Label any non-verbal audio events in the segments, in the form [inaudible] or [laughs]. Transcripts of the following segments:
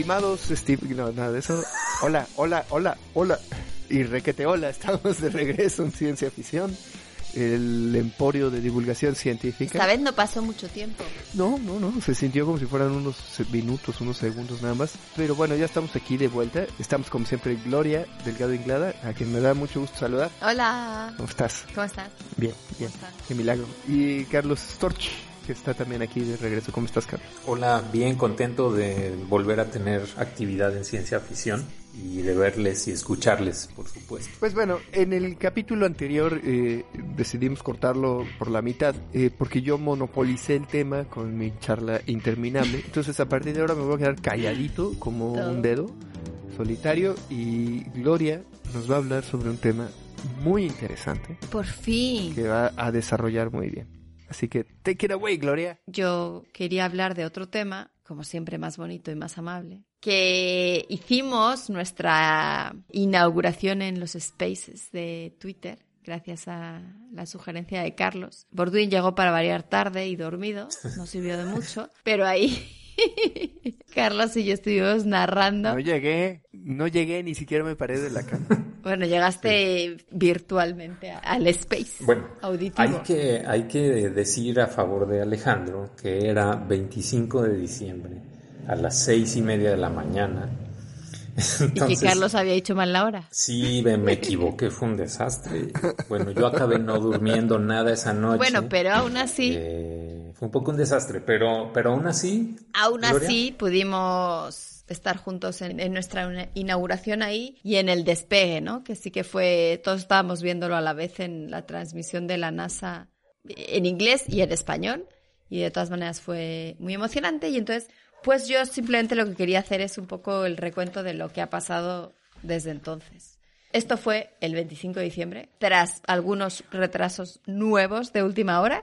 Estimados, Steve, no, nada de eso. Hola, hola, hola, hola. Y requete hola, estamos de regreso en Ciencia Ficción, el emporio de divulgación científica. Esta vez no pasó mucho tiempo. No, no, no, se sintió como si fueran unos minutos, unos segundos nada más. Pero bueno, ya estamos aquí de vuelta. Estamos como siempre Gloria Delgado Inglada, a quien me da mucho gusto saludar. Hola. ¿Cómo estás? ¿Cómo estás? Bien, bien. Qué milagro. Y Carlos Storch que está también aquí de regreso. ¿Cómo estás, Carlos? Hola, bien contento de volver a tener actividad en ciencia ficción y de verles y escucharles, por supuesto. Pues bueno, en el capítulo anterior eh, decidimos cortarlo por la mitad eh, porque yo monopolicé el tema con mi charla interminable. Entonces a partir de ahora me voy a quedar calladito como un dedo, solitario y Gloria nos va a hablar sobre un tema muy interesante. Por fin. Que va a desarrollar muy bien. Así que take it away, Gloria. Yo quería hablar de otro tema, como siempre más bonito y más amable, que hicimos nuestra inauguración en los spaces de Twitter gracias a la sugerencia de Carlos. Borduin llegó para variar tarde y dormido, no sirvió de mucho, pero ahí [laughs] Carlos y yo estuvimos narrando. No llegué, no llegué, ni siquiera me paré de la cama. [laughs] Bueno, llegaste virtualmente al space bueno, auditivo. Hay que, hay que decir a favor de Alejandro que era 25 de diciembre a las seis y media de la mañana. [laughs] y que Carlos había dicho mal la hora. Sí, me equivoqué, fue un desastre. Bueno, yo acabé no durmiendo nada esa noche. Bueno, pero aún así... Eh, fue un poco un desastre, pero, pero aún así... Aún así pudimos estar juntos en, nuestra inauguración ahí y en el despegue, ¿no? Que sí que fue, todos estábamos viéndolo a la vez en la transmisión de la NASA en inglés y en español y de todas maneras fue muy emocionante y entonces pues yo simplemente lo que quería hacer es un poco el recuento de lo que ha pasado desde entonces. Esto fue el 25 de diciembre, tras algunos retrasos nuevos de última hora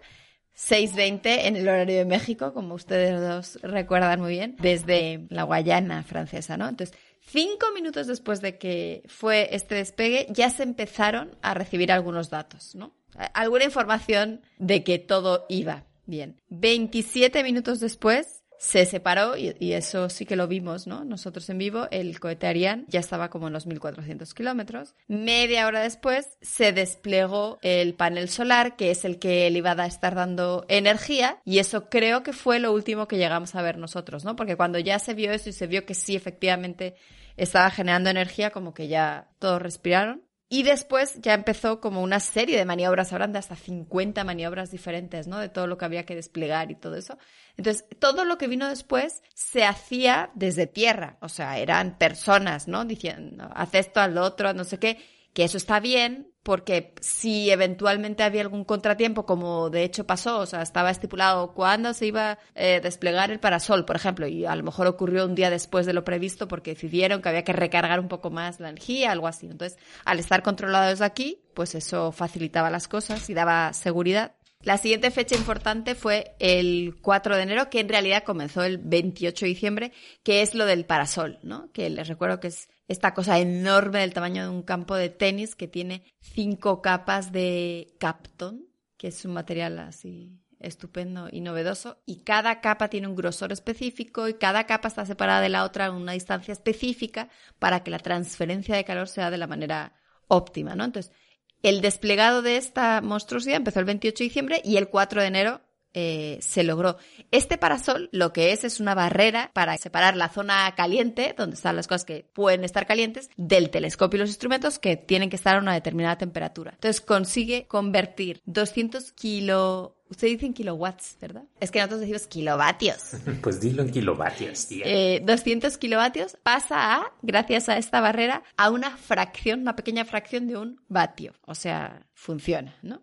6.20 en el horario de México, como ustedes dos recuerdan muy bien, desde la Guayana francesa, ¿no? Entonces, cinco minutos después de que fue este despegue, ya se empezaron a recibir algunos datos, ¿no? Alguna información de que todo iba bien. 27 minutos después, se separó y, eso sí que lo vimos, ¿no? Nosotros en vivo, el cohete Ariane ya estaba como en los 1400 kilómetros. Media hora después se desplegó el panel solar, que es el que le iba a estar dando energía, y eso creo que fue lo último que llegamos a ver nosotros, ¿no? Porque cuando ya se vio eso y se vio que sí, efectivamente, estaba generando energía, como que ya todos respiraron. Y después ya empezó como una serie de maniobras, habrán de hasta 50 maniobras diferentes, ¿no? De todo lo que había que desplegar y todo eso. Entonces, todo lo que vino después se hacía desde tierra, o sea, eran personas, ¿no? Diciendo, haz esto, al otro, no sé qué, que eso está bien, porque si eventualmente había algún contratiempo, como de hecho pasó, o sea, estaba estipulado cuándo se iba a eh, desplegar el parasol, por ejemplo, y a lo mejor ocurrió un día después de lo previsto porque decidieron que había que recargar un poco más la energía, algo así. Entonces, al estar controlados aquí, pues eso facilitaba las cosas y daba seguridad. La siguiente fecha importante fue el 4 de enero, que en realidad comenzó el 28 de diciembre, que es lo del parasol, ¿no? Que les recuerdo que es esta cosa enorme del tamaño de un campo de tenis que tiene cinco capas de Capton, que es un material así estupendo y novedoso, y cada capa tiene un grosor específico y cada capa está separada de la otra en una distancia específica para que la transferencia de calor sea de la manera óptima, ¿no? Entonces, el desplegado de esta monstruosidad empezó el 28 de diciembre y el 4 de enero eh, se logró. Este parasol lo que es es una barrera para separar la zona caliente, donde están las cosas que pueden estar calientes, del telescopio y los instrumentos que tienen que estar a una determinada temperatura. Entonces consigue convertir 200 kilo Usted dice en kilowatts, ¿verdad? Es que nosotros decimos kilovatios. [laughs] Pues dilo en kilovatios, tía. 200 eh, kilovatios pasa a, gracias a esta barrera, a una fracción, una pequeña fracción de un vatio. O sea, funciona, ¿no?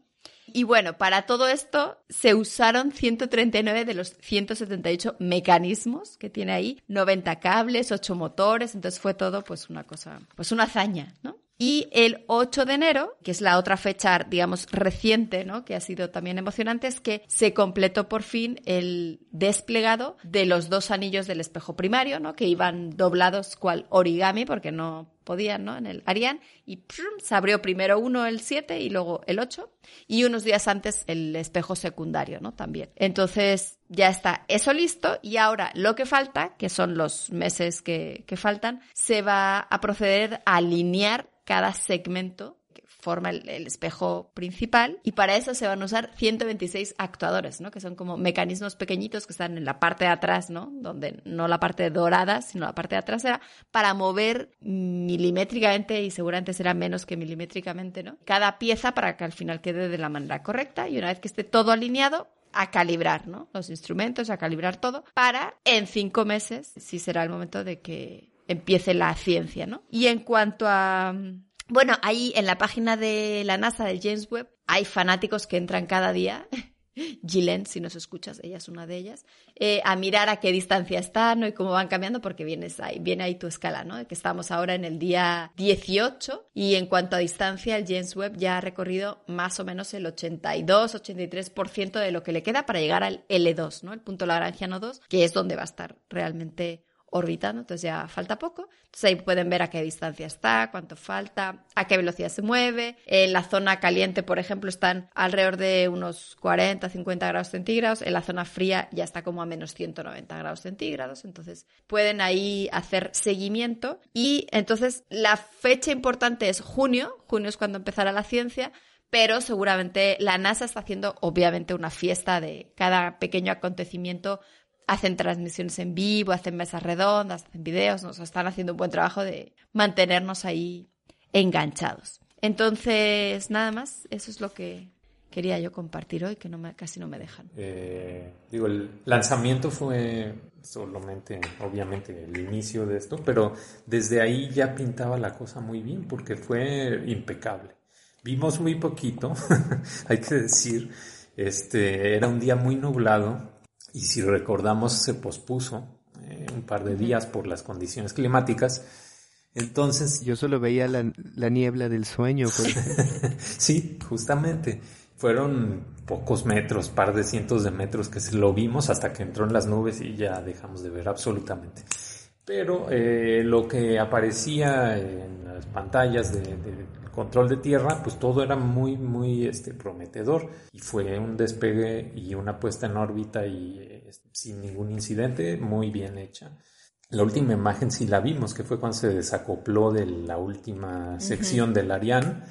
Y bueno, para todo esto se usaron 139 de los 178 mecanismos que tiene ahí, 90 cables, 8 motores, entonces fue todo pues una cosa, pues una hazaña, ¿no? Y el 8 de enero, que es la otra fecha, digamos, reciente, ¿no? Que ha sido también emocionante, es que se completó por fin el desplegado de los dos anillos del espejo primario, ¿no? Que iban doblados cual origami, porque no podían, ¿no? En el Ariane y se abrió primero uno el 7 y luego el 8 y unos días antes el espejo secundario, ¿no? También. Entonces ya está eso listo y ahora lo que falta, que son los meses que faltan, se va a proceder a alinear cada segmento forma el, espejo principal y para eso se van a usar 126 actuadores, ¿no? Que son como mecanismos pequeñitos que están en la parte de atrás, ¿no? Donde no la parte dorada, sino la parte de trasera, para mover milimétricamente y seguramente será menos que milimétricamente, ¿no? Cada pieza para que al final quede de la manera correcta y una vez que esté todo alineado, a calibrar, ¿no? Los instrumentos, a calibrar todo, para en cinco meses, si será el momento de que empiece la ciencia, ¿no? Y en cuanto a bueno, ahí en la página de la NASA del James Webb hay fanáticos que entran cada día. [laughs] Gillen, si nos escuchas, ella es una de ellas, eh, a mirar a qué distancia están ¿no? y cómo van cambiando, porque vienes ahí, viene ahí tu escala, ¿no? Que estamos ahora en el día 18 y en cuanto a distancia, el James Webb ya ha recorrido más o menos el 82-83% de lo que le queda para llegar al L2, ¿no? El punto Lagrangiano 2, que es donde va a estar realmente orbitando, entonces ya falta poco. Entonces ahí pueden ver a qué distancia está, cuánto falta, a qué velocidad se mueve. En la zona caliente, por ejemplo, están alrededor de unos 40, 50 grados centígrados. En la zona fría ya está como a menos 190 grados centígrados. Entonces pueden ahí hacer seguimiento. Y entonces la fecha importante es junio. Junio es cuando empezará la ciencia pero seguramente la NASA está haciendo obviamente una fiesta de cada pequeño acontecimiento hacen transmisiones en vivo, hacen mesas redondas, hacen videos, nos están haciendo un buen trabajo de mantenernos ahí enganchados. Entonces, nada más, eso es lo que quería yo compartir hoy, que no me, casi no me dejan. Eh, digo, el lanzamiento fue solamente, obviamente, el inicio de esto, pero desde ahí ya pintaba la cosa muy bien, porque fue impecable. Vimos muy poquito, [laughs] hay que decir, este, era un día muy nublado, y si recordamos se pospuso eh, un par de días por las condiciones climáticas. Entonces... Yo solo veía la, niebla del sueño. [laughs] sí, justamente. Fueron pocos metros, par de cientos de metros que se lo vimos hasta que entró en las nubes y ya dejamos de ver absolutamente. Pero eh, lo que aparecía en las pantallas de, control de tierra, pues todo era muy, muy este, prometedor y fue un despegue y una puesta en órbita y eh, sin ningún incidente, muy bien hecha. La última imagen sí la vimos, que fue cuando se desacopló de la última sección del Ariane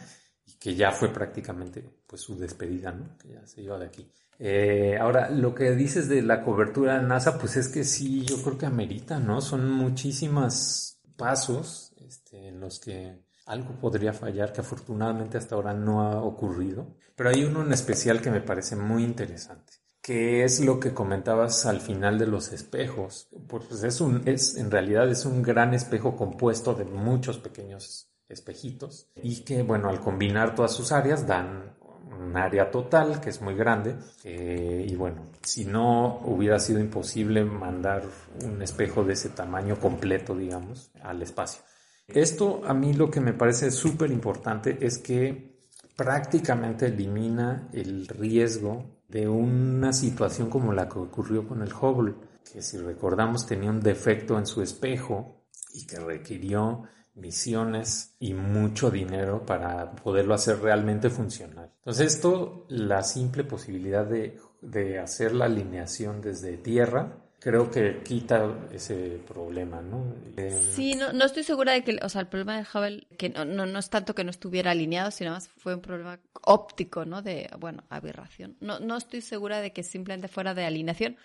y que ya fue prácticamente pues su despedida, ¿no? Que ya se iba de aquí. Eh, ahora, lo que dices de la cobertura de NASA, pues es que sí, yo creo que amerita, ¿no? Son muchísimos pasos este, en los que algo podría fallar que afortunadamente hasta ahora no ha ocurrido. Pero hay uno en especial que me parece muy interesante, que es lo que comentabas al final de los espejos. Pues es un, es, en realidad es un gran espejo compuesto de muchos pequeños espejitos y que, bueno, al combinar todas sus áreas dan un área total que es muy grande eh, y bueno, si no hubiera sido imposible mandar un espejo de ese tamaño completo, digamos, al espacio. Esto a mí lo que me parece súper importante es que prácticamente elimina el riesgo de una situación como la que ocurrió con el Hubble, que si recordamos tenía un defecto en su espejo y que requirió misiones y mucho dinero para poderlo hacer realmente funcional. Entonces esto, la simple posibilidad de, de hacer la alineación desde tierra, creo que quita ese problema, ¿no? Eh, sí, no, no estoy segura de que, o sea, el problema de Hubble, que no, no, no, es tanto que no estuviera alineado, sino más fue un problema óptico, ¿no? De, bueno, aberración. No, no estoy segura de que simplemente fuera de alineación,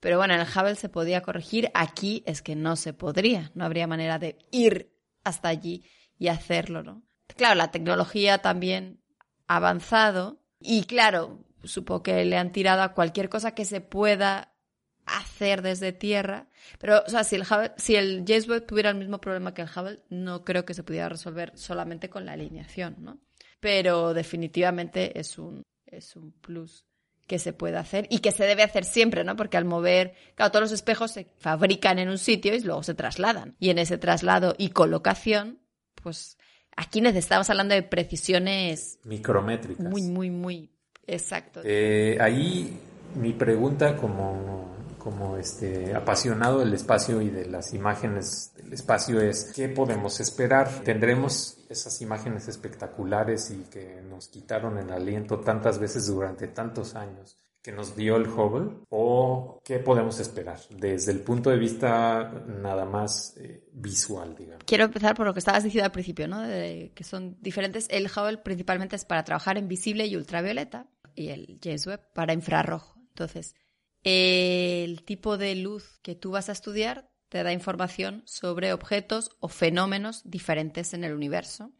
pero bueno, en el Hubble se podía corregir, aquí es que no se podría, no habría manera de ir hasta allí y hacerlo, ¿no? Claro, la tecnología también ha avanzado y claro, supongo que le han tirado a cualquier cosa que se pueda hacer desde tierra. Pero, o sea, si el, si el James Webb tuviera el mismo problema que el Hubble, no creo que se pudiera resolver solamente con la alineación, ¿no? Pero definitivamente es un, es un plus que se puede hacer y que se debe hacer siempre, ¿no? Porque al mover, claro, todos los espejos se fabrican en un sitio y luego se trasladan. Y en ese traslado y colocación, pues aquí necesitamos hablando de precisiones micrométricas. Muy, muy, muy exacto. Eh, ahí mi pregunta como como este apasionado del espacio y de las imágenes del espacio es qué podemos esperar. Tendremos esas imágenes espectaculares y que nos quitaron el aliento tantas veces durante tantos años que nos dio el Hubble o qué podemos esperar desde el punto de vista nada más eh, visual, digamos. Quiero empezar por lo que estabas diciendo al principio, ¿no? De que son diferentes. El Hubble principalmente es para trabajar en visible y ultravioleta y el James Webb para infrarrojo. Entonces, el tipo de luz que tú vas a estudiar te da información sobre objetos o fenómenos diferentes en el universo.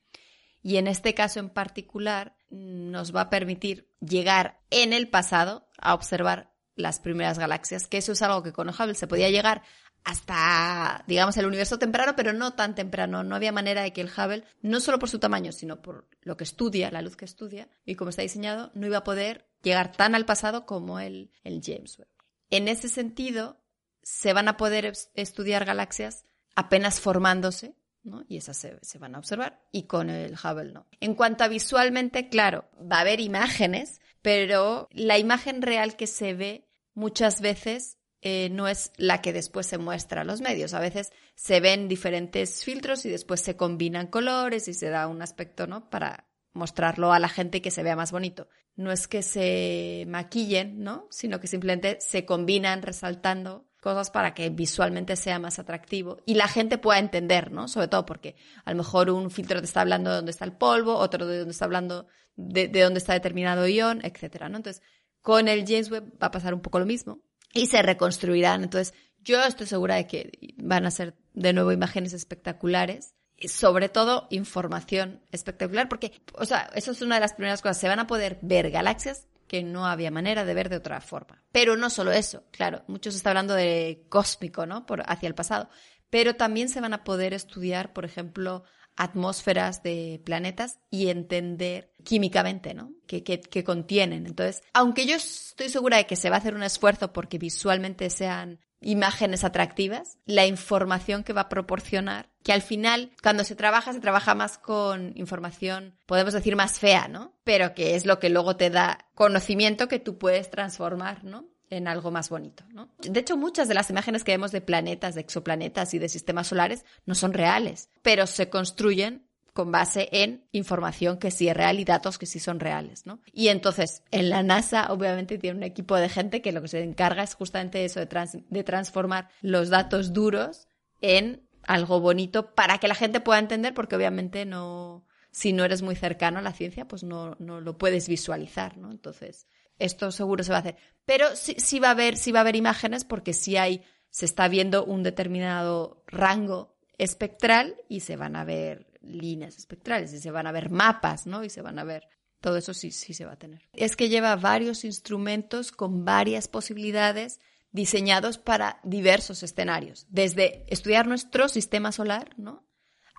Y en este caso en particular nos va a permitir llegar en el pasado a observar las primeras galaxias, que eso es algo que con Hubble se podía llegar hasta, digamos, el universo temprano, pero no tan temprano. No había manera de que el Hubble, no solo por su tamaño, sino por lo que estudia, la luz que estudia, y cómo está diseñado, no iba a poder llegar tan al pasado como el, el James Webb. En ese sentido, se van a poder estudiar galaxias apenas formándose, ¿no? Y esas se, van a observar, y con el Hubble no. En cuanto a visualmente, claro, va a haber imágenes, pero la imagen real que se ve muchas veces eh, no es la que después se muestra a los medios. A veces se ven diferentes filtros y después se combinan colores y se da un aspecto, ¿no? Para mostrarlo a la gente que se vea más bonito. No es que se maquillen, ¿no? Sino que simplemente se combinan resaltando cosas para que visualmente sea más atractivo y la gente pueda entender, ¿no? Sobre todo porque a lo mejor un filtro te está hablando de dónde está el polvo, otro de dónde está hablando de, de dónde está determinado ion, etcétera, ¿no? Entonces, con el James Webb va a pasar un poco lo mismo y se reconstruirán. Entonces, yo estoy segura de que van a ser de nuevo imágenes espectaculares sobre todo información espectacular, porque, o sea, eso es una de las primeras cosas, se van a poder ver galaxias que no había manera de ver de otra forma. Pero no solo eso, claro, muchos está hablando de cósmico, ¿no? Por, hacia el pasado, pero también se van a poder estudiar, por ejemplo, atmósferas de planetas y entender químicamente, ¿no? Que, que, contienen. Entonces, aunque yo estoy segura de que se va a hacer un esfuerzo porque visualmente sean imágenes atractivas, la información que va a proporcionar, que al final, cuando se trabaja, se trabaja más con información, podemos decir más fea, ¿no? Pero que es lo que luego te da conocimiento que tú puedes transformar, ¿no? en algo más bonito, ¿no? De hecho, muchas de las imágenes que vemos de planetas, de exoplanetas y de sistemas solares no son reales, pero se construyen con base en información que sí es real y datos que sí son reales, ¿no? Y entonces, en la NASA, obviamente, tiene un equipo de gente que lo que se encarga es justamente eso, de, de transformar los datos duros en algo bonito para que la gente pueda entender, porque obviamente no, si no eres muy cercano a la ciencia, pues no, no lo puedes visualizar, ¿no? Entonces, esto seguro se va a hacer. Pero sí, sí, va a haber, sí va a haber imágenes porque sí hay, se está viendo un determinado rango espectral y se van a ver líneas espectrales y se van a ver mapas, ¿no? Y se van a ver todo eso sí, sí se va a tener. Es que lleva varios instrumentos con varias posibilidades diseñados para diversos escenarios, desde estudiar nuestro sistema solar, ¿no?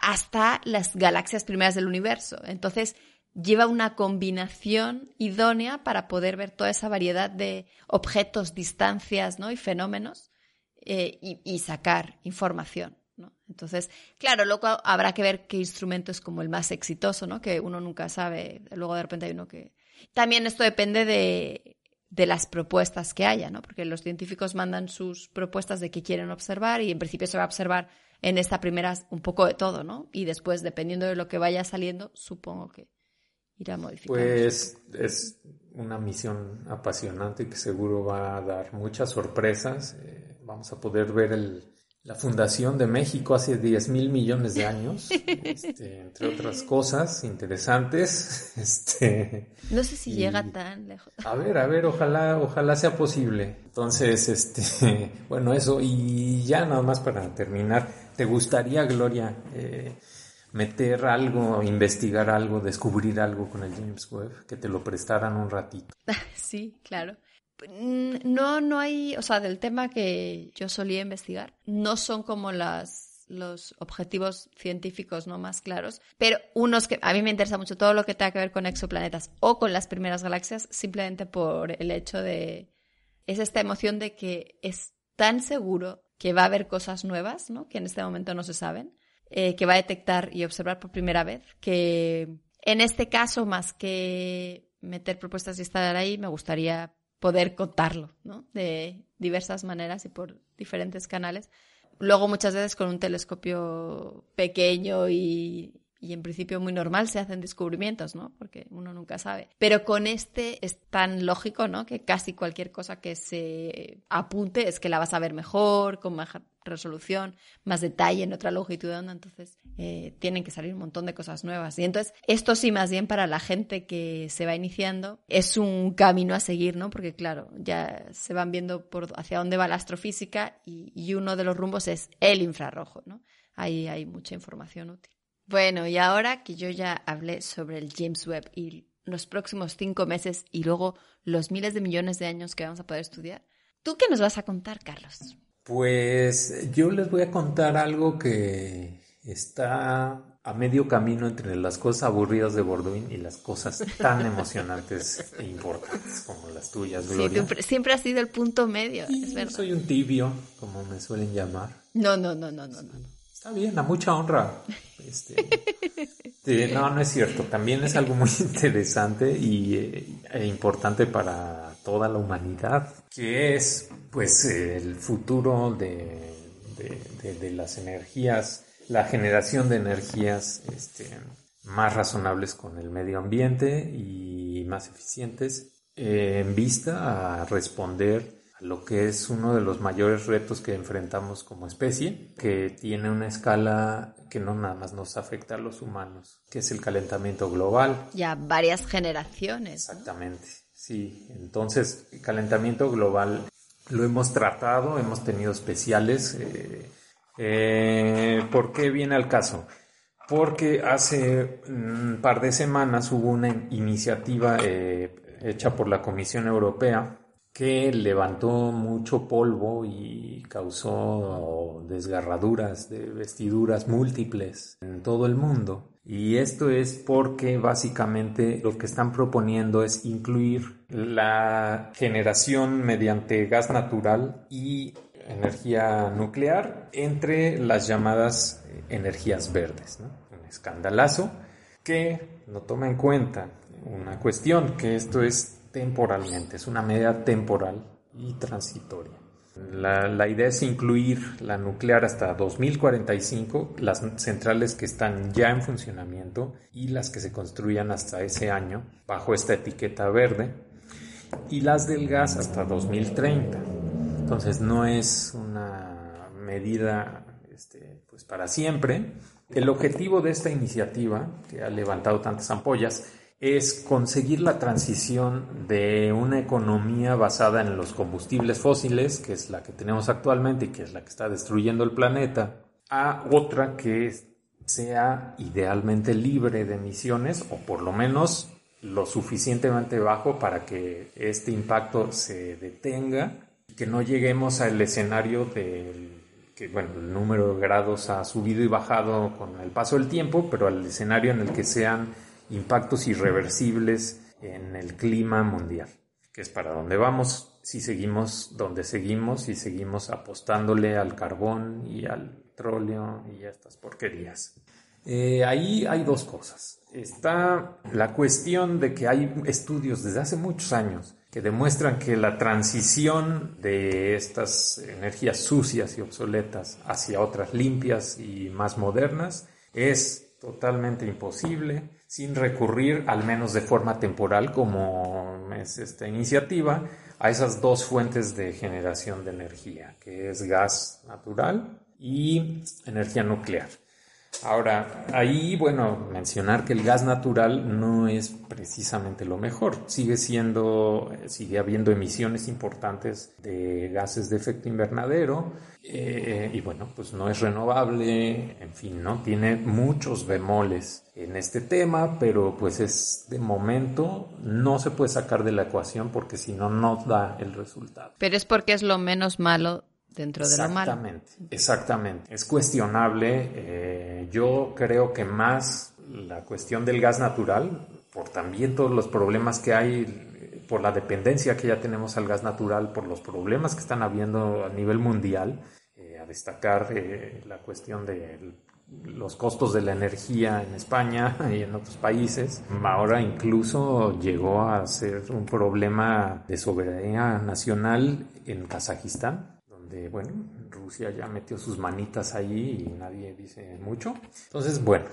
Hasta las galaxias primeras del universo. Entonces, lleva una combinación idónea para poder ver toda esa variedad de objetos, distancias, ¿no? Y fenómenos eh, y sacar información. Entonces, claro, luego habrá que ver qué instrumento es como el más exitoso, ¿no? Que uno nunca sabe, luego de repente hay uno que... También esto depende de, de las propuestas que haya, ¿no? Porque los científicos mandan sus propuestas de qué quieren observar y en principio se va a observar en esta primera un poco de todo, ¿no? Y después, dependiendo de lo que vaya saliendo, supongo que irá modificando. Pues es una misión apasionante que seguro va a dar muchas sorpresas. Eh, vamos a poder ver el, la fundación de México hace 10 mil millones de años, [laughs] este, entre otras cosas interesantes. [laughs] Este, no sé si llega tan lejos. A ver, a ver, ojalá, ojalá sea posible. Entonces, este, [laughs] bueno, eso, y ya nada más para terminar, ¿te gustaría, Gloria, eh, meter algo, investigar algo, descubrir algo con el James Webb, que te lo prestaran un ratito? Sí, claro. No, no hay, o sea, del tema que yo solía investigar, no son como las, los objetivos científicos no más claros, pero unos que a mí me interesa mucho todo lo que tenga que ver con exoplanetas o con las primeras galaxias, simplemente por el hecho de, es esta emoción de que es tan seguro que va a haber cosas nuevas, ¿no? Que en este momento no se saben, eh, que va a detectar y observar por primera vez, que en este caso, más que meter propuestas y estar ahí, me gustaría poder contarlo, ¿no? De diversas maneras y por diferentes canales. Luego muchas veces con un telescopio pequeño y, y en principio muy normal se hacen descubrimientos, ¿no? Porque uno nunca sabe. Pero con este es tan lógico, ¿no? Que casi cualquier cosa que se apunte es que la vas a ver mejor, con resolución, más detalle en otra longitud de onda. Entonces, eh, tienen que salir un montón de cosas nuevas. Y entonces, esto sí, más bien para la gente que se va iniciando, es un camino a seguir, ¿no? Porque, claro, ya se van viendo por hacia dónde va la astrofísica y, y uno de los rumbos es el infrarrojo, ¿no? Ahí hay mucha información útil. Bueno, y ahora que yo ya hablé sobre el James Webb y los próximos cinco meses y luego los miles de millones de años que vamos a poder estudiar, ¿tú qué nos vas a contar, Carlos? Pues yo les voy a contar algo que está a medio camino entre las cosas aburridas de Borduin y las cosas tan [laughs] emocionantes e importantes como las tuyas, Gloria. Sí, siempre has sido el punto medio, es verdad. Soy un tibio, como me suelen llamar. No, no, no, no, no, no. Está bien, a mucha honra. Este, no, no es cierto. También es algo muy [laughs] interesante y eh, e importante para toda la humanidad, que es pues el futuro de, de, las energías, la generación de energías este, más razonables con el medio ambiente y más eficientes eh, en vista a responder lo que es uno de los mayores retos que enfrentamos como especie, que tiene una escala que no nada más nos afecta a los humanos, que es el calentamiento global. Ya varias generaciones. Exactamente, sí. Entonces, calentamiento global lo hemos tratado, hemos tenido especiales. Eh, eh, ¿Por qué viene al caso? Porque hace un par de semanas hubo una iniciativa eh, hecha por la Comisión Europea que levantó mucho polvo y causó desgarraduras de vestiduras múltiples en todo el mundo. Y esto es porque básicamente lo que están proponiendo es incluir la generación mediante gas natural y energía nuclear entre las llamadas energías verdes. Un escandalazo que no toma en cuenta una cuestión, que esto es temporalmente, es una medida temporal y transitoria. La, idea es incluir la nuclear hasta 2045, las centrales que están ya en funcionamiento y las que se construyan hasta ese año bajo esta etiqueta verde y las del gas hasta 2030. Entonces no es una medida este, pues para siempre. El objetivo de esta iniciativa, que ha levantado tantas ampollas, es conseguir la transición de una economía basada en los combustibles fósiles, que es la que tenemos actualmente y que es la que está destruyendo el planeta, a otra que sea idealmente libre de emisiones o por lo menos lo suficientemente bajo para que este impacto se detenga y que no lleguemos al escenario del que bueno, el número de grados ha subido y bajado con el paso del tiempo, pero al escenario en el que sean impactos irreversibles en el clima mundial, que es para donde vamos si seguimos donde seguimos y seguimos apostándole al carbón y al petróleo y a estas porquerías. Eh, ahí hay dos cosas. Está la cuestión de que hay estudios desde hace muchos años que demuestran que la transición de estas energías sucias y obsoletas hacia otras limpias y más modernas es totalmente imposible sin recurrir, al menos de forma temporal, como es esta iniciativa, a esas dos fuentes de generación de energía, que es gas natural y energía nuclear. Ahora, ahí, bueno, mencionar que el gas natural no es precisamente lo mejor. Sigue siendo, sigue habiendo emisiones importantes de gases de efecto invernadero eh, y bueno, pues no es renovable, en fin, ¿no? Tiene muchos bemoles en este tema, pero pues es de momento no se puede sacar de la ecuación porque si no, no da el resultado. Pero es porque es lo menos malo dentro de lo malo. Exactamente, exactamente. Es cuestionable. Eh, yo creo que más la cuestión del gas natural, por también todos los problemas que hay, por la dependencia que ya tenemos al gas natural, por los problemas que están habiendo a nivel mundial, eh, a destacar eh, la cuestión del los costos de la energía en España [laughs] y en otros países. Ahora incluso llegó a ser un problema de soberanía nacional en Kazajistán, donde, bueno, Rusia ya metió sus manitas ahí y nadie dice mucho. Entonces, bueno,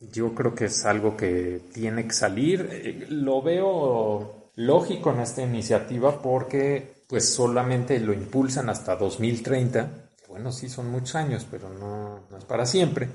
yo creo que es algo que tiene que salir. Eh, lo veo lógico en esta iniciativa porque pues solamente lo impulsan hasta 2030 bueno, sí son muchos años, pero no, es para siempre.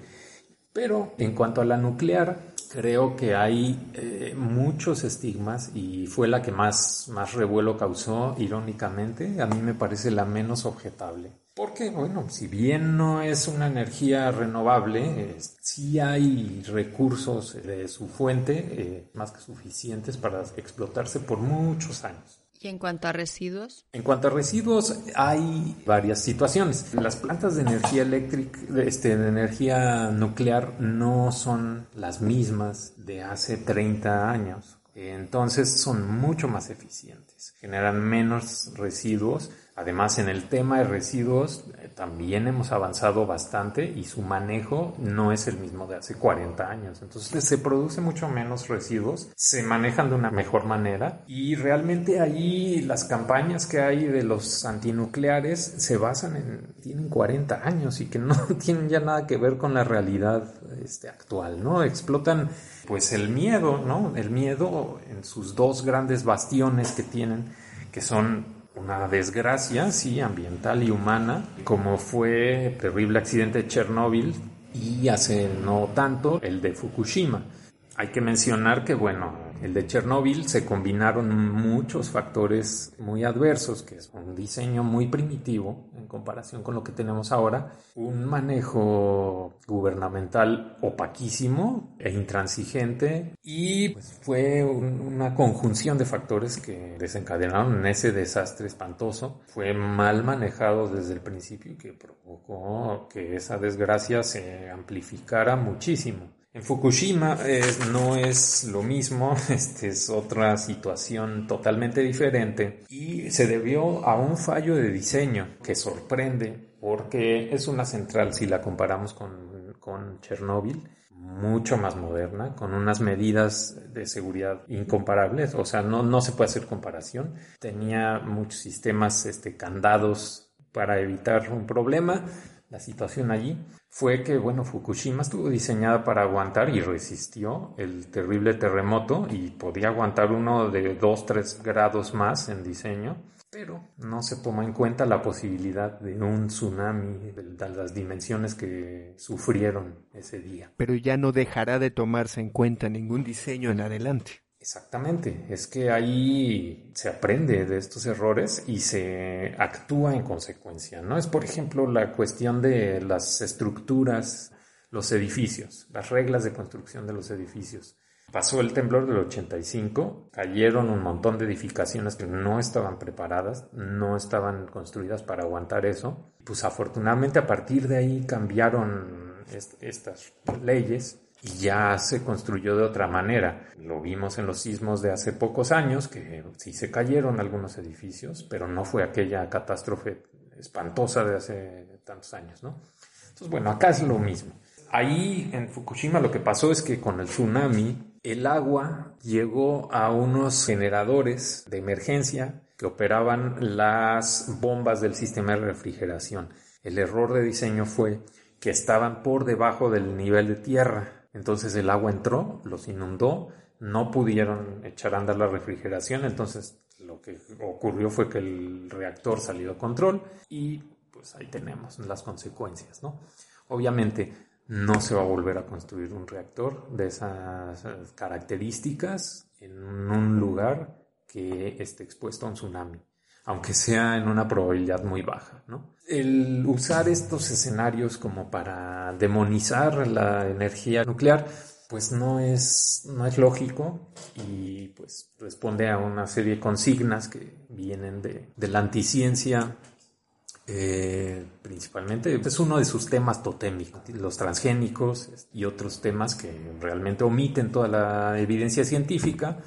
Pero en cuanto a la nuclear, creo que hay eh, muchos estigmas y fue la que más, más revuelo causó, irónicamente. A mí me parece la menos objetable. Porque, bueno, si bien no es una energía renovable, sí hay recursos de su fuente eh, más que suficientes para explotarse por muchos años. ¿Y en cuanto a residuos? En cuanto a residuos, hay varias situaciones. Las plantas de energía eléctrica, este, de energía nuclear, no son las mismas de hace 30 años. Entonces son mucho más eficientes, generan menos residuos Además, en el tema de residuos eh, también hemos avanzado bastante y su manejo no es el mismo de hace 40 años. Entonces se produce mucho menos residuos, se manejan de una mejor manera y realmente ahí las campañas que hay de los antinucleares se basan en, tienen 40 años y que no [laughs] tienen ya nada que ver con la realidad este, actual, ¿no? Explotan pues el miedo, ¿no? El miedo en sus dos grandes bastiones que tienen, que son una desgracia, sí, ambiental y humana, como fue el terrible accidente de Chernóbil y hace no tanto el de Fukushima. Hay que mencionar que, bueno, el de Chernóbil se combinaron muchos factores muy adversos, que es un diseño muy primitivo en comparación con lo que tenemos ahora, un manejo gubernamental opaquísimo e intransigente y pues, fue una conjunción de factores que desencadenaron en ese desastre espantoso. Fue mal manejado desde el principio y que provocó que esa desgracia se amplificara muchísimo. En Fukushima no es lo mismo, [laughs] este es otra situación totalmente diferente y se debió a un fallo de diseño que sorprende porque es una central si la comparamos con, con Chernóbil mucho más moderna, con unas medidas de seguridad incomparables, o sea, no, no se puede hacer comparación. Tenía muchos sistemas este, candados para evitar un problema. La situación allí fue que, bueno, Fukushima estuvo diseñada para aguantar y resistió el terrible terremoto y podía aguantar uno de 2, 3 grados más en diseño, pero no se tomó en cuenta la posibilidad de un tsunami de las dimensiones que sufrieron ese día. Pero ya no dejará de tomarse en cuenta ningún diseño en adelante. Exactamente, es que ahí se aprende de estos errores y se actúa en consecuencia, ¿no? Es por ejemplo la cuestión de las estructuras, los edificios, las reglas de construcción de los edificios. Pasó el temblor del 85, cayeron un montón de edificaciones que no estaban preparadas, no estaban construidas para aguantar eso. Pues afortunadamente a partir de ahí cambiaron estas leyes y ya se construyó de otra manera. Lo vimos en los sismos de hace pocos años, que sí se cayeron algunos edificios, pero no fue aquella catástrofe espantosa de hace tantos años, ¿no? Entonces, bueno, acá es lo mismo. Ahí en Fukushima lo que pasó es que con el tsunami el agua llegó a unos generadores de emergencia que operaban las bombas del sistema de refrigeración. El error de diseño fue que estaban por debajo del nivel de tierra entonces el agua entró, los inundó, no pudieron echar a andar la refrigeración, entonces lo que ocurrió fue que el reactor salió de control y pues ahí tenemos las consecuencias, ¿no? Obviamente no se va a volver a construir un reactor de esas características en un lugar que esté expuesto a un tsunami aunque sea en una probabilidad muy baja. ¿no? El usar estos escenarios como para demonizar la energía nuclear, pues no es, no es lógico y pues responde a una serie de consignas que vienen de, de la anticiencia eh, principalmente es uno de sus temas totémicos, los transgénicos y otros temas que realmente omiten toda la evidencia científica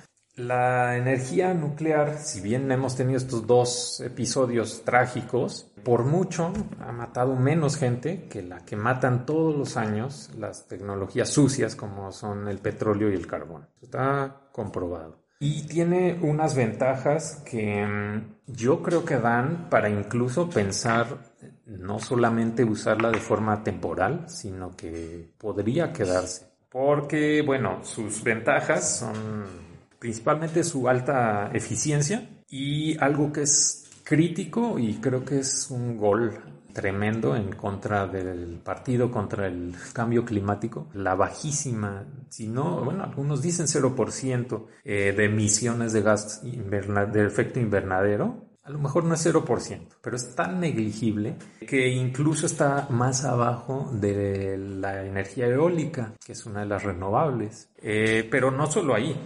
La energía nuclear, si bien hemos tenido estos dos episodios trágicos, por mucho ha matado menos gente que la que matan todos los años las tecnologías sucias como son el petróleo y el carbón. Está comprobado. Y tiene unas ventajas que mm, yo creo que dan para incluso pensar no solamente usarla de forma temporal, sino que podría quedarse. Porque, bueno, sus ventajas son principalmente su alta eficiencia y algo que es crítico y creo que es un gol tremendo en contra del partido contra el cambio climático, la bajísima, si no, bueno, algunos dicen 0% eh, de emisiones de gas de efecto invernadero, a lo mejor no es 0%, pero es tan negligible que incluso está más abajo de la energía eólica, que es una de las renovables. Eh, pero no solo ahí,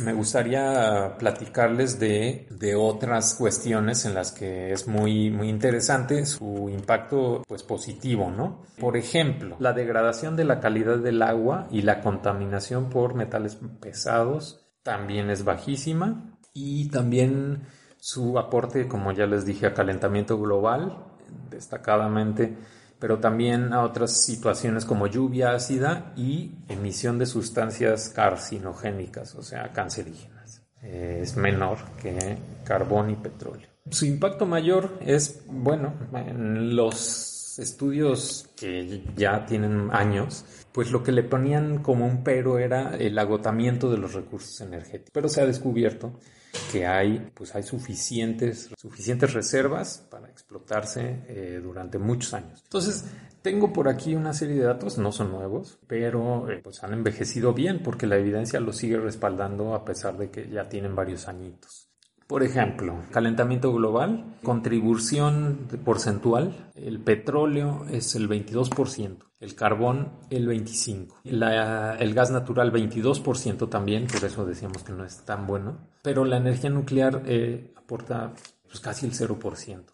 me gustaría platicarles de, de, otras cuestiones en las que es muy, muy interesante su impacto pues, positivo, ¿no? Por ejemplo, la degradación de la calidad del agua y la contaminación por metales pesados también es bajísima y también su aporte, como ya les dije, a calentamiento global, destacadamente pero también a otras situaciones como lluvia ácida y emisión de sustancias carcinogénicas, o sea, cancerígenas. Eh, es menor que carbón y petróleo. Su impacto mayor es, bueno, en los estudios que ya tienen años, pues lo que le ponían como un pero era el agotamiento de los recursos energéticos. Pero se ha descubierto que hay, pues hay suficientes, suficientes reservas para explotarse eh, durante muchos años. Entonces, tengo por aquí una serie de datos, no son nuevos, pero eh, pues han envejecido bien porque la evidencia los sigue respaldando a pesar de que ya tienen varios añitos. Por ejemplo, calentamiento global, contribución porcentual, el petróleo es el 22%, el carbón el 25%, el gas natural 22% también, por eso decíamos que no es tan bueno, pero la energía nuclear eh, aporta pues, casi el 0%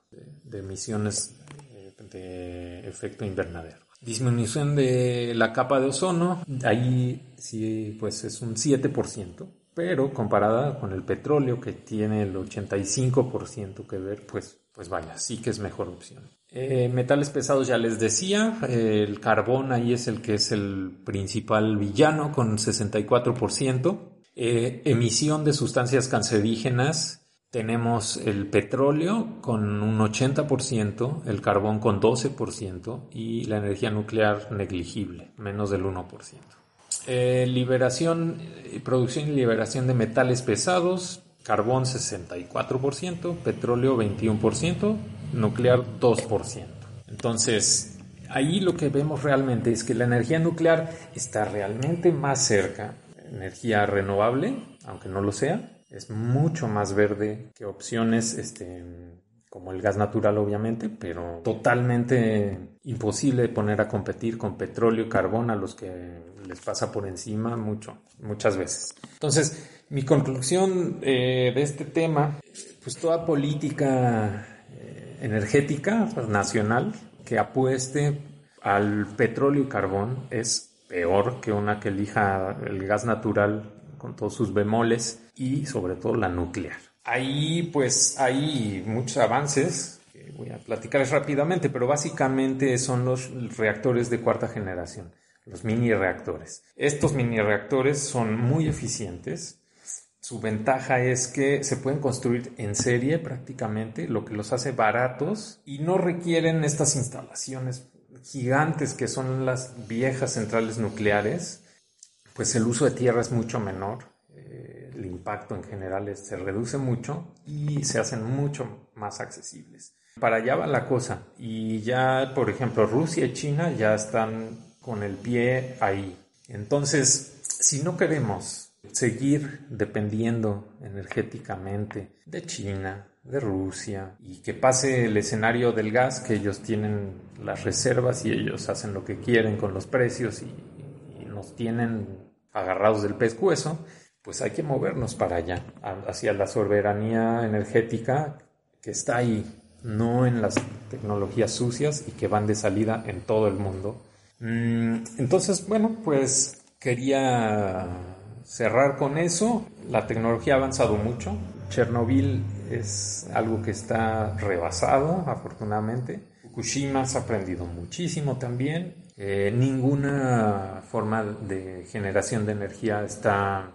de, emisiones eh, de efecto invernadero. Disminución de la capa de ozono, ahí sí pues es un 7% pero comparada con el petróleo que tiene el 85% que ver, pues, pues vaya, sí que es mejor opción. Eh, metales pesados ya les decía, el carbón ahí es el que es el principal villano con 64%. Eh, emisión de sustancias cancerígenas, tenemos el petróleo con un 80%, el carbón con 12% y la energía nuclear negligible, menos del 1%. Eh, liberación, eh, producción y liberación de metales pesados, carbón 64%, petróleo 21%, nuclear 2%. Entonces, ahí lo que vemos realmente es que la energía nuclear está realmente más cerca, energía renovable, aunque no lo sea, es mucho más verde que opciones este, como el gas natural obviamente, pero totalmente imposible poner a competir con petróleo y carbón a los que les pasa por encima mucho, muchas veces. Entonces, mi conclusión eh, de este tema, pues toda política eh, energética nacional que apueste al petróleo y carbón es peor que una que elija el gas natural con todos sus bemoles y sobre todo la nuclear. Ahí pues hay muchos avances voy a platicar rápidamente, pero básicamente son los reactores de cuarta generación los mini reactores. Estos mini reactores son muy eficientes. Su ventaja es que se pueden construir en serie prácticamente, lo que los hace baratos y no requieren estas instalaciones gigantes que son las viejas centrales nucleares, pues el uso de tierra es mucho menor, eh, el impacto en general se reduce mucho y se hacen mucho más accesibles. Para allá va la cosa y ya, por ejemplo, Rusia y China ya están con el pie ahí. Entonces, si no queremos seguir dependiendo energéticamente de China, de Rusia, y que pase el escenario del gas, que ellos tienen las reservas y ellos hacen lo que quieren con los precios y, nos tienen agarrados del pescuezo, pues hay que movernos para allá, hacia la soberanía energética que está ahí, no en las tecnologías sucias y que van de salida en todo el mundo Mm, entonces, bueno, pues quería cerrar con eso, la tecnología ha avanzado mucho. Chernobyl es algo que está rebasado, afortunadamente. Fukushima se ha aprendido muchísimo también. Eh, ninguna forma de generación de energía está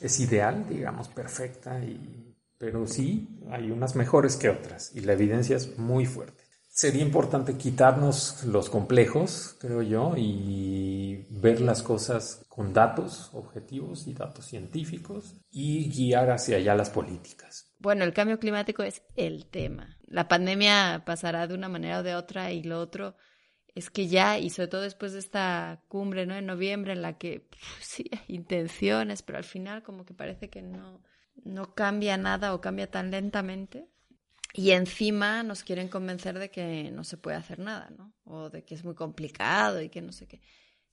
es ideal, digamos, perfecta, y, pero sí hay unas mejores que otras y la evidencia es muy fuerte. Sería importante quitarnos los complejos, creo yo, y ver las cosas con datos objetivos y datos científicos y guiar hacia allá las políticas. Bueno, el cambio climático es el tema. La pandemia pasará de una manera o de otra y lo otro es que ya, y sobre todo después de esta cumbre, ¿no? En noviembre, en la que sí hay intenciones, pero al final como que parece que no, no cambia nada o cambia tan lentamente. Y encima nos quieren convencer de que no se puede hacer nada, ¿no? O de que es muy complicado y que no sé qué.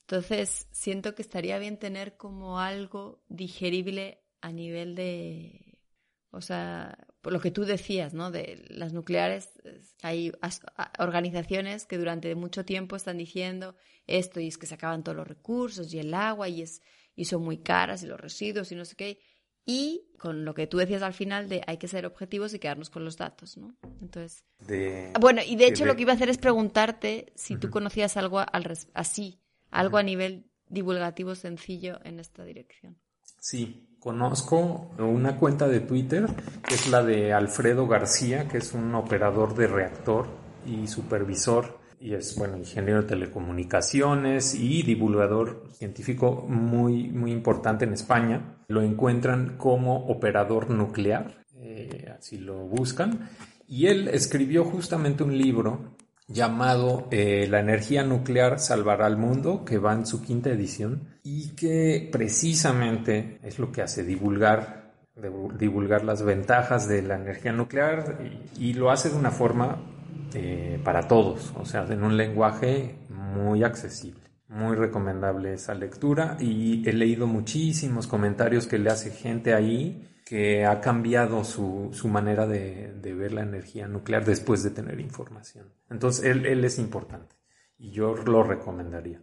Entonces, siento que estaría bien tener como algo digerible a nivel de, o sea, por lo que tú decías, ¿no? De las nucleares, hay organizaciones que durante mucho tiempo están diciendo esto y es que se acaban todos los recursos y el agua y es y son muy caras y los residuos y no sé qué. Y con lo que tú decías al final de hay que ser objetivos y quedarnos con los datos, ¿no? Entonces. bueno, y de hecho lo que iba a hacer es preguntarte si tú conocías algo al así, algo a nivel divulgativo sencillo en esta dirección. Sí, conozco una cuenta de Twitter que es la de Alfredo García, que es un operador de reactor y supervisor y es bueno ingeniero de telecomunicaciones y divulgador científico muy muy importante en España. Lo encuentran como operador nuclear, eh, así lo buscan. Y él escribió justamente un libro llamado eh, La energía nuclear salvará al mundo, que va en su quinta edición y que precisamente es lo que hace divulgar, divulgar las ventajas de la energía nuclear y, lo hace de una forma eh, para todos, o sea, en un lenguaje muy accesible. Muy recomendable esa lectura y he leído muchísimos comentarios que le hace gente ahí que ha cambiado su, su manera de, de, ver la energía nuclear después de tener información. Entonces, él, él es importante y yo lo recomendaría.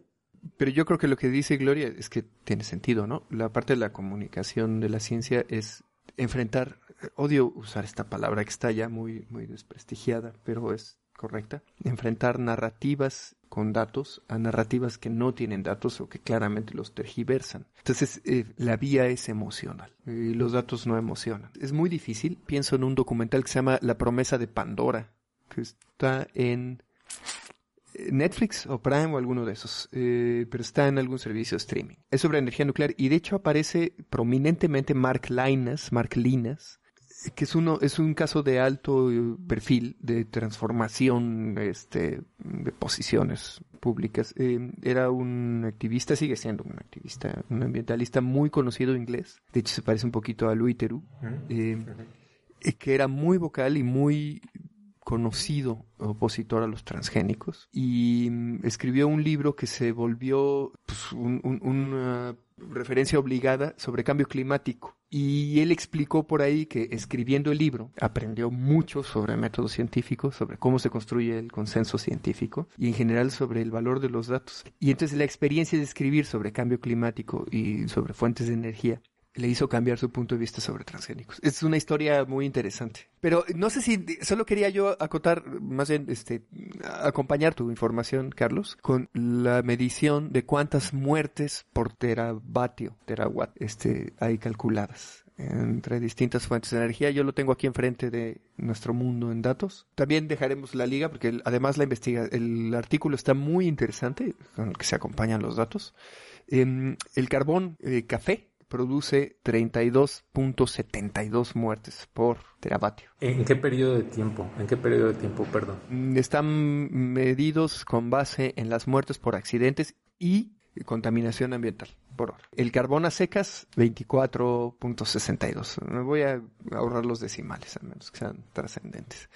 Pero yo creo que lo que dice Gloria es que tiene sentido, ¿no? La parte de la comunicación de la ciencia es enfrentar, odio usar esta palabra que está ya muy, muy desprestigiada, pero es correcta, enfrentar narrativas con datos a narrativas que no tienen datos o que claramente los tergiversan. Entonces, eh, la vía es emocional y los datos no emocionan. Es muy difícil. Pienso en un documental que se llama La promesa de Pandora, que está en Netflix o Prime o alguno de esos, eh, pero está en algún servicio streaming. Es sobre energía nuclear y de hecho aparece prominentemente Mark Linas, Mark Linas, que es uno es un caso de alto eh, perfil de transformación este de posiciones públicas. Eh, era un activista sigue siendo un activista un ambientalista muy conocido inglés. De hecho se parece un poquito a Louis Theroux eh, que era muy vocal y muy conocido opositor a los transgénicos. Y mm, escribió un libro que se volvió pues, una referencia obligada sobre cambio climático. Y él explicó por ahí que escribiendo el libro aprendió mucho sobre métodos científicos, sobre cómo se construye el consenso científico y en general sobre el valor de los datos. Y entonces la experiencia de escribir sobre cambio climático y sobre fuentes de energía le hizo cambiar su punto de vista sobre transgénicos. Es una historia muy interesante. Pero no sé si solo quería yo acotar, más bien, este, acompañar tu información, Carlos, con la medición de cuántas muertes por teravatio, terawatt, este, hay calculadas entre distintas fuentes de energía. Yo lo tengo aquí enfrente de nuestro mundo en datos. También dejaremos la liga porque además la investiga, el artículo está muy interesante con el que se acompañan los datos. Em, el carbón, eh, café, produce 32.72 muertes por teravatio. ¿En qué periodo de tiempo? ¿En qué periodo de tiempo, perdón? Mm, están medidos con base en las muertes por accidentes y contaminación ambiental por hora. El carbón a secas, 24.62. Me voy a ahorrar los decimales, al menos que sean trascendentes.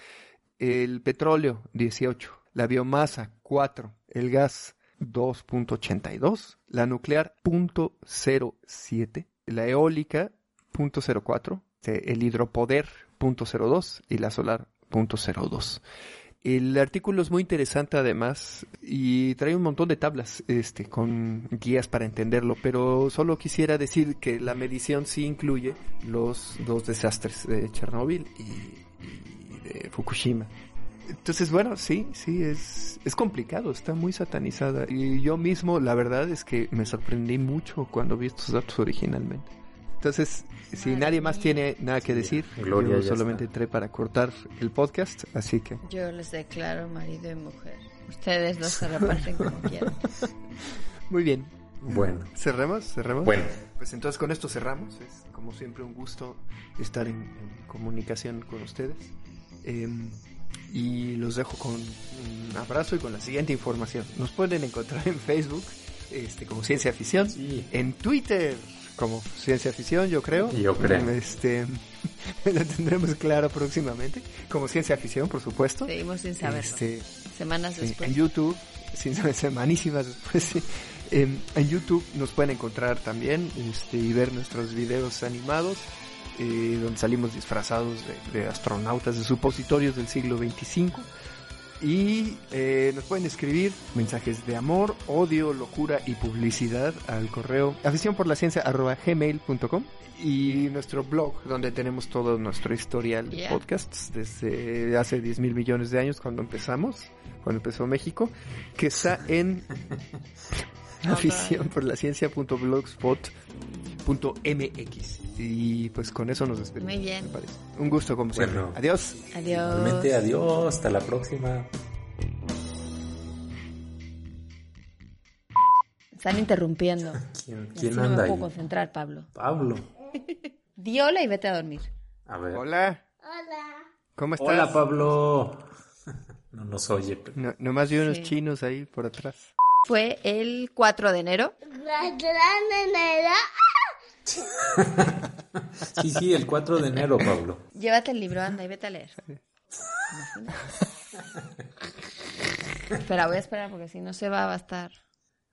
El petróleo, 18. La biomasa, 4. El gas, 2.82, la nuclear 0.07, la eólica 0.04, el hidropoder 0.02 y la solar 0.02. El artículo es muy interesante además y trae un montón de tablas este, con guías para entenderlo, pero solo quisiera decir que la medición sí incluye los dos desastres de Chernóbil y, y de Fukushima. Entonces, bueno, sí, sí, es, es complicado, está muy satanizada. Y yo mismo, la verdad es que me sorprendí mucho cuando vi estos datos originalmente. Entonces, si nadie más tiene nada que decir, Gloria, yo solamente está. entré para cortar el podcast, así que Yo les declaro marido y mujer. Ustedes los se reparten como [laughs] quieran. muy bien. Bueno, ¿Cerremos? ¿Cerremos? bueno, Pues entonces con esto cerramos. Es como siempre un gusto estar en, en comunicación con ustedes. Eh, y los dejo con un abrazo y con la siguiente información. Nos pueden encontrar en Facebook este, como Ciencia Ficción, sí. en Twitter como Ciencia Ficción, yo creo. Yo creo. Este, [laughs] lo tendremos claro próximamente. Como Ciencia Ficción, por supuesto. Seguimos sin saberlo. Este, Semanas Sí, después. en YouTube, sí, [laughs] semanísimas después, sí. En, en YouTube nos pueden encontrar también este, y ver nuestros videos animados, eh, donde salimos disfrazados de, de astronautas de supositorios del siglo 25. Y eh, nos pueden escribir mensajes de amor, odio, locura y publicidad al correo afición por la ciencia gmail.com y nuestro blog donde tenemos todo nuestro historial de Yeah. podcasts desde hace 10 mil millones de años cuando empezamos, cuando empezó México, que está en [laughs] afición por la ciencia.blogspot.mx y pues con eso nos despedimos. Muy bien. me parece. Un gusto como siempre. Bueno. Adiós. Adiós. Realmente adiós, hasta la próxima. Están interrumpiendo. [laughs] ¿Quién, quién no anda me ahí? puedo concentrar, Pablo. Pablo. [laughs] Di hola y vete a dormir. A ver. Hola. Hola. ¿Cómo estás? Hola, Pablo. [laughs] No nos oye, pero... No, nomás vi unos Sí. chinos ahí por atrás. Fue el 4 de enero. [laughs] Sí, sí, el 4 de enero, Pablo. Llévate el libro, anda y vete a leer. Imagina. Espera, voy a esperar porque si no se va a bastar.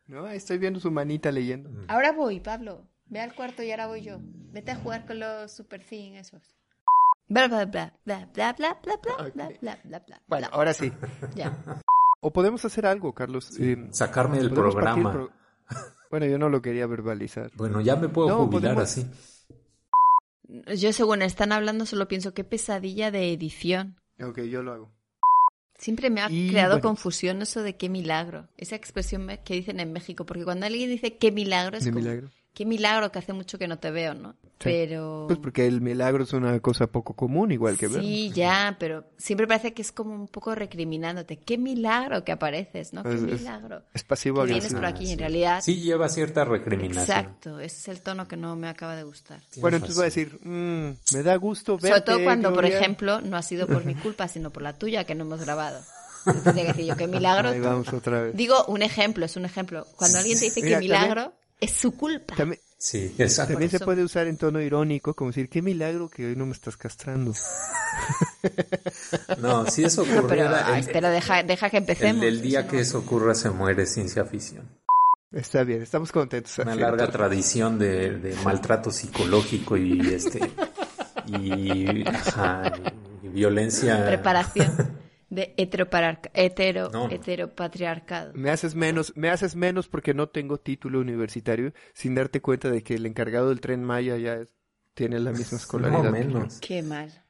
No, estoy viendo su manita leyendo. Ahora voy, Pablo. Ve al cuarto y ahora voy yo. Vete a jugar con los super fin esos. Bla bla bla bla bla bla bla bla bla bla bla bla. Bueno, ahora sí. Ya. O podemos hacer algo, Carlos. Eh, Sacarme del partir programa. pro- [laughs] Bueno, yo no lo quería verbalizar. Bueno, ya me puedo No, jubilar podemos- así. Yo según están hablando solo pienso qué pesadilla de edición. Ok, yo lo hago. Siempre me ha Y, creado bueno. confusión eso de qué milagro. Esa expresión que dicen en México. Porque cuando alguien dice qué milagro es De como, milagro. Qué milagro que hace mucho que no te veo, ¿no? Pero... Pues porque el milagro es una cosa poco común, igual que ver. Sí, ya, pero siempre parece que es como un poco recriminándote. Qué milagro que apareces, ¿no? Qué Es- es- milagro. Es pasivo Que vienes por aquí, sí. en realidad. Sí, lleva cierta recriminación. Exacto, ese es el tono que no me acaba de gustar. Tienes Bueno, entonces voy a decir, mm, me da gusto verte, Sobre todo cuando, por Gloria. ejemplo, no ha sido por mi culpa, sino por la tuya que no hemos grabado. Entonces, decir yo, qué milagro. [laughs] Ahí vamos otra vez. Digo un ejemplo, es un ejemplo. Cuando alguien te dice Mira, que milagro, es su culpa. También, Sí, exacto. también se puede usar en tono irónico, como decir, qué milagro que hoy no me estás castrando. [laughs] No, si eso No, pero el, espera, deja, deja que el empecemos. del día Eso que eso ocurra se muere ciencia ficción. Está bien, estamos contentos. Una larga tradición de, de maltrato psicológico y este y, ajá, y violencia. Preparación [laughs] de heteropararca- hetero, No. heteropatriarcado. Me haces menos, me haces menos porque no tengo título universitario, sin darte cuenta de que el encargado del tren Maya ya es- tiene la misma escolaridad. No menos. Qué mal.